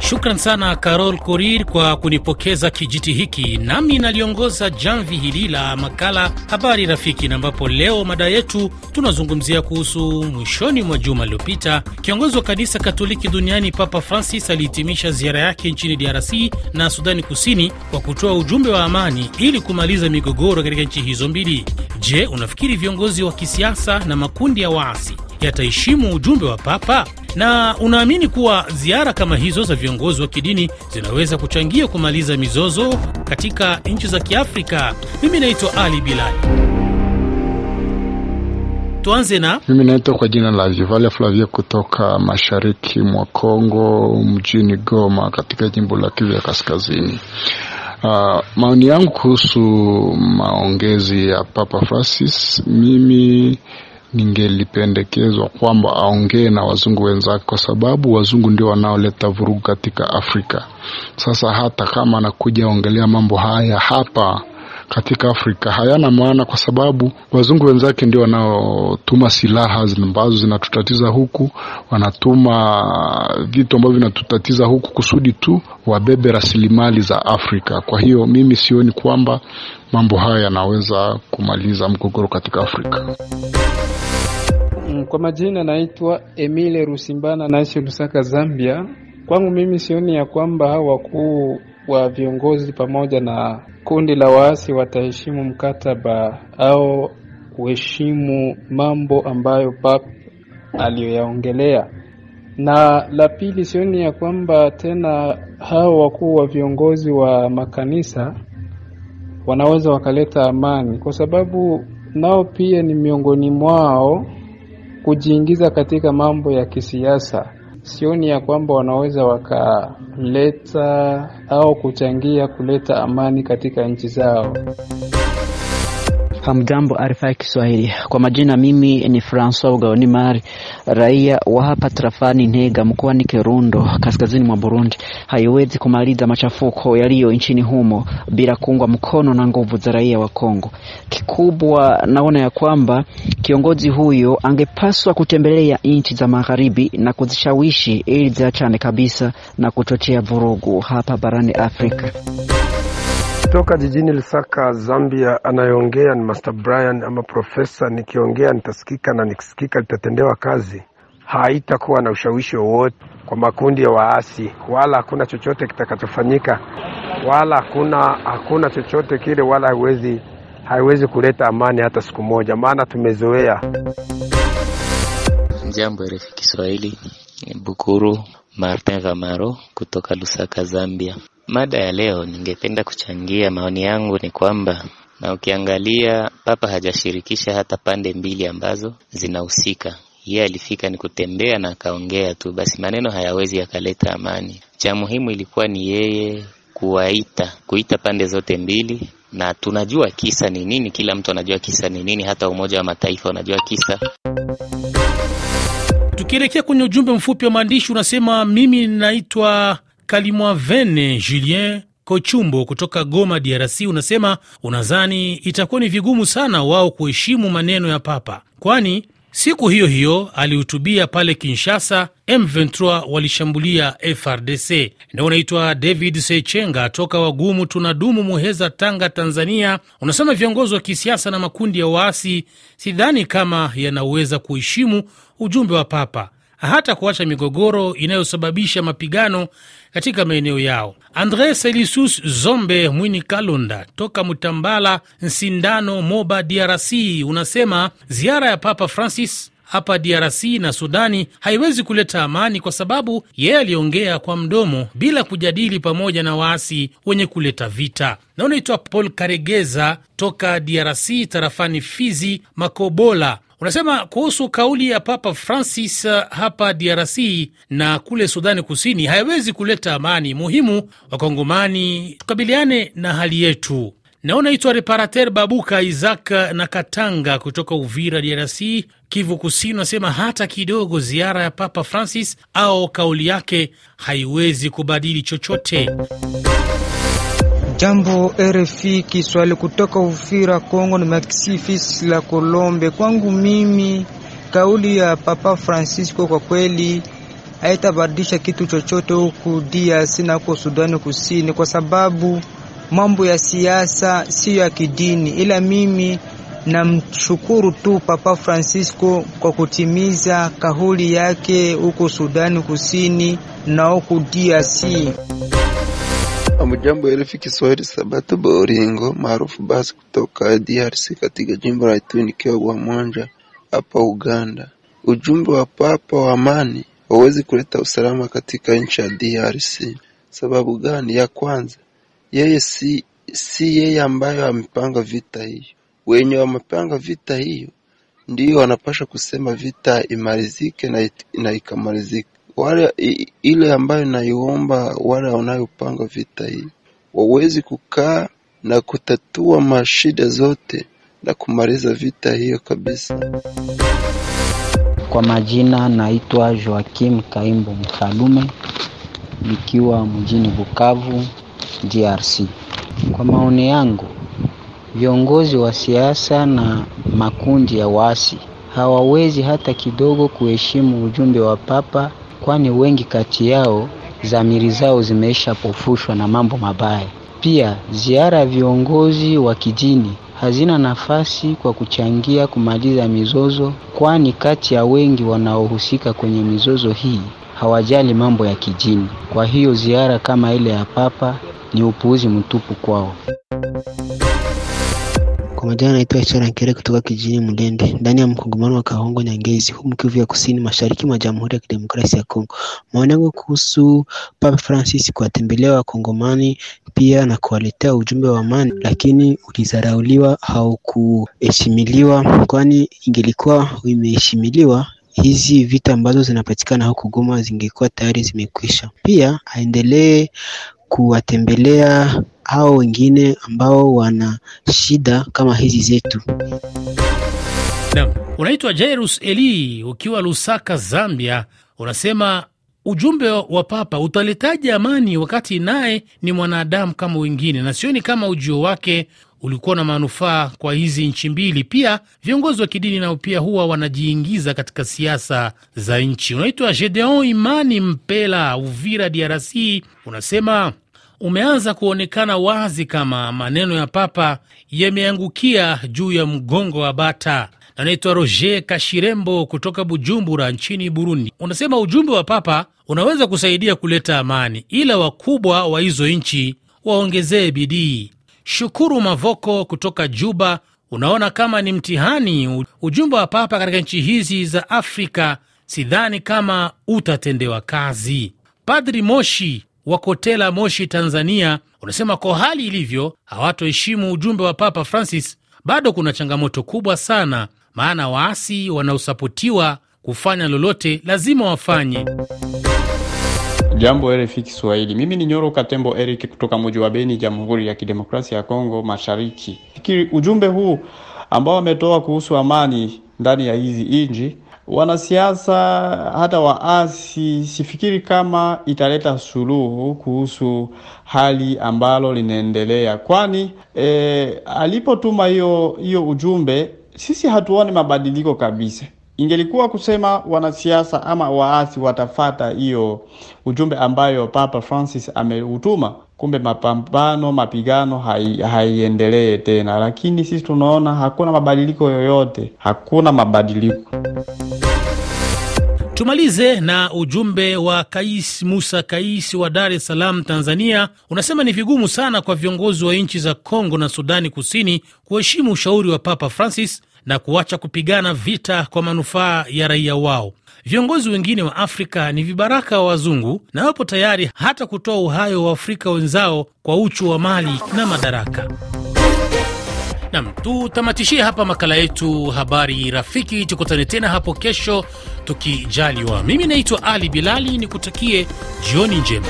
Shukran sana Carol Korir kwa kunipokeza kijiti hiki, nami naliongoza jamvi hili la makala Habari Rafiki, na ambapo leo mada yetu tunazungumzia kuhusu mwishoni mwa juma lililopita, kiongozi wa kanisa Katoliki duniani Papa Francis alihitimisha ziara yake nchini DRC na Sudani Kusini kwa kutoa ujumbe wa amani ili kumaliza migogoro katika nchi hizo mbili. Je, unafikiri viongozi wa kisiasa na makundi ya waasi yataheshimu ujumbe wa Papa? Na unaamini kuwa ziara kama hizo za viongozi wa kidini zinaweza kuchangia kumaliza mizozo katika nchi za Kiafrika? Mimi naitwa Ali Bilali. Tuanze na mimi naitwa kwa jina la Vivale Flavie kutoka mashariki mwa Kongo, mjini Goma, katika jimbo la Kivu ya Kaskazini. Uh, maoni yangu kuhusu maongezi ya Papa Francis, mimi ningelipendekezwa kwamba aongee na wazungu wenzake, kwa sababu wazungu ndio wanaoleta vurugu katika Afrika. Sasa hata kama anakuja ongelea mambo haya hapa katika Afrika hayana maana, kwa sababu wazungu wenzake ndio wanaotuma silaha ambazo zinatutatiza huku, wanatuma vitu ambavyo vinatutatiza huku kusudi tu wabebe rasilimali za Afrika. Kwa hiyo mimi sioni kwamba mambo haya yanaweza kumaliza mgogoro katika Afrika. Kwa majina naitwa Emile Rusimbana, naishi Lusaka, Zambia. Kwangu mimi sioni ya kwamba wakuu wa viongozi pamoja na kundi la waasi wataheshimu mkataba au kuheshimu mambo ambayo pap aliyoyaongelea. Na la pili, sioni ya kwamba tena hao wakuu wa viongozi wa makanisa wanaweza wakaleta amani, kwa sababu nao pia ni miongoni mwao kujiingiza katika mambo ya kisiasa. Sioni ya kwamba wanaweza wakaleta au kuchangia kuleta amani katika nchi zao. Hamjambo, RFI Kiswahili. Kwa majina mimi ni Francois Ugaonimari, raia wa hapa tarafani Ntega mkoani Kirundo, kaskazini mwa Burundi. Haiwezi kumaliza machafuko yaliyo nchini humo bila kuungwa mkono na nguvu za raia wa Kongo. Kikubwa naona ya kwamba kiongozi huyo angepaswa kutembelea nchi za magharibi na kuzishawishi ili ziachane kabisa na kuchochea vurugu hapa barani Afrika. Toka jijini Lusaka, Zambia, anayeongea ni Master Brian ama profesa. Nikiongea nitasikika na nikisikika litatendewa kazi. Haitakuwa na ushawishi wowote kwa makundi ya waasi, wala hakuna chochote kitakachofanyika, wala hakuna hakuna chochote kile, wala haiwezi haiwezi kuleta amani hata siku moja, maana tumezoea. Jambo RFI Kiswahili, Bukuru Martin Gamaro kutoka Lusaka, Zambia. Mada ya leo ningependa kuchangia. Maoni yangu ni kwamba, na ukiangalia Papa hajashirikisha hata pande mbili ambazo zinahusika. Yeye alifika ni kutembea na akaongea tu, basi maneno hayawezi yakaleta amani. Cha muhimu ilikuwa ni yeye kuwaita, kuita pande zote mbili, na tunajua kisa ni nini. Kila mtu anajua kisa ni nini, hata Umoja wa Mataifa unajua kisa. Tukielekea kwenye ujumbe mfupi wa maandishi unasema, mimi naitwa Kalimwavene Julien Kochumbo kutoka Goma, DRC, unasema unadhani itakuwa ni vigumu sana wao kuheshimu maneno ya Papa, kwani siku hiyo hiyo alihutubia pale Kinshasa, M23 walishambulia FRDC. Na unaitwa David Sechenga toka Wagumu tunadumu Muheza, Tanga, Tanzania, unasema viongozi wa kisiasa na makundi ya waasi sidhani kama yanaweza kuheshimu ujumbe wa Papa hata kuacha migogoro inayosababisha mapigano katika maeneo yao. Andre Selisus Zombe Mwini Kalonda toka Mutambala Nsindano, Moba, DRC, unasema ziara ya Papa Francis hapa DRC na Sudani haiwezi kuleta amani kwa sababu yeye aliongea kwa mdomo bila kujadili pamoja na waasi wenye kuleta vita. Na unaitwa Paul Karegeza toka DRC tarafani Fizi, Makobola unasema kuhusu kauli ya Papa Francis hapa DRC na kule Sudani Kusini haiwezi kuleta amani. Muhimu Wakongomani tukabiliane na hali yetu. Na unaitwa Reparater Babuka Isaac na Katanga kutoka Uvira, DRC, Kivu Kusini, unasema hata kidogo ziara ya Papa Francis au kauli yake haiwezi kubadili chochote. Jambo RFI Kiswahili kutoka Ufira, Kongo. Ni Maxifis la Kolombe. Kwangu mimi kauli ya Papa Francisco kwa kweli haitabadilisha kitu chochote huku DRC na huko Sudani Kusini, kwa sababu mambo ya siasa siyo ya kidini, ila mimi namshukuru tu Papa Francisco kwa kutimiza kauli yake huko Sudani Kusini na huko DRC. Amujambo RFI Kiswahili, Sabato Boringo maarufu basi kutoka DRC katika jimbo la Ituri nikiwa kwa Mwanja hapa Uganda. Ujumbe wa Papa wa amani hauwezi kuleta usalama katika nchi ya DRC. Sababu gani? Ya kwanza, yeye si, si yeye ambayo amepanga vita hiyo. Wenye wamepanga vita hiyo ndio wanapasha kusema vita imalizike na, na ikamalizika. Ile ambayo naiomba wale wanayopanga vita hii wawezi kukaa na kutatua mashida zote na kumaliza vita hiyo kabisa. Kwa majina naitwa Joakim Kaimbo Mfalume nikiwa mjini Bukavu, DRC. Kwa maoni yangu, viongozi wa siasa na makundi ya waasi hawawezi hata kidogo kuheshimu ujumbe wa Papa, kwani wengi kati yao dhamiri zao zimeisha pofushwa na mambo mabaya. Pia ziara ya viongozi wa kidini hazina nafasi kwa kuchangia kumaliza mizozo, kwani kati ya wengi wanaohusika kwenye mizozo hii hawajali mambo ya kidini. Kwa hiyo ziara kama ile ya Papa ni upuuzi mtupu kwao. Kwa majina naitwa Ishara Nkere kutoka kijijini Mlende ndani ya mkongomano wa Kahongo Nyangezi, humu Kivu ya Kusini, mashariki mwa Jamhuri ya Kidemokrasia ya Kongo. Maoni yangu kuhusu Papa Francis kuwatembelea Wakongomani pia na kuwaletea ujumbe wa amani, lakini ulizarauliwa, haukuheshimiliwa, kwani ingelikuwa imeheshimiliwa hizi vita ambazo zinapatikana huku Goma zingekuwa tayari zimekwisha. Pia aendelee kuwatembelea hao wengine ambao wana shida kama hizi zetu. Naam, unaitwa Jairus Eli ukiwa Lusaka, Zambia, unasema ujumbe wa Papa utaletaje amani wakati naye ni mwanadamu kama wengine, na sioni kama ujio wake ulikuwa na manufaa kwa hizi nchi mbili. Pia viongozi wa kidini nao pia huwa wanajiingiza katika siasa za nchi. Unaitwa Gedeon Imani Mpela, Uvira, DRC, unasema umeanza kuonekana wazi kama maneno ya Papa yameangukia juu ya mgongo wa bata. Anaitwa Roger Kashirembo kutoka Bujumbura nchini Burundi, unasema ujumbe wa Papa unaweza kusaidia kuleta amani, ila wakubwa wa hizo nchi waongezee bidii. Shukuru Mavoko kutoka Juba, unaona kama ni mtihani ujumbe wa Papa katika nchi hizi za Afrika, sidhani kama utatendewa kazi. Padri Moshi wa Kotela, Moshi, Tanzania, unasema kwa hali ilivyo, hawatoheshimu ujumbe wa Papa Francis. Bado kuna changamoto kubwa sana, maana waasi wanaosapotiwa kufanya lolote lazima wafanye. Jambo RFI Kiswahili, mimi ni Nyoro Katembo Eric kutoka mji wa Beni, Jamhuri ya Kidemokrasia ya Kongo Mashariki. Fikiri ujumbe huu ambao wametoa kuhusu amani ndani ya hizi nchi wanasiasa hata waasi, sifikiri kama italeta suluhu kuhusu hali ambalo linaendelea, kwani e, alipotuma hiyo hiyo ujumbe, sisi hatuoni mabadiliko kabisa. Ingelikuwa kusema wanasiasa ama waasi watafata hiyo ujumbe ambayo Papa Francis ameutuma, kumbe mapambano mapigano haiendelee hai tena, lakini sisi tunaona hakuna mabadiliko yoyote, hakuna mabadiliko. Tumalize na ujumbe wa Kais Musa Kais wa Dar es Salaam, Tanzania. Unasema ni vigumu sana kwa viongozi wa nchi za Kongo na Sudani Kusini kuheshimu ushauri wa Papa Francis na kuacha kupigana vita kwa manufaa ya raia wao. Viongozi wengine wa Afrika ni vibaraka wa wazungu na wapo tayari hata kutoa uhai wa Afrika wenzao kwa uchu wa mali na madaraka. Nam, tutamatishie hapa makala yetu habari rafiki. Tukutane tena hapo kesho tukijaliwa. Mimi naitwa Ali Bilali, nikutakie jioni njema.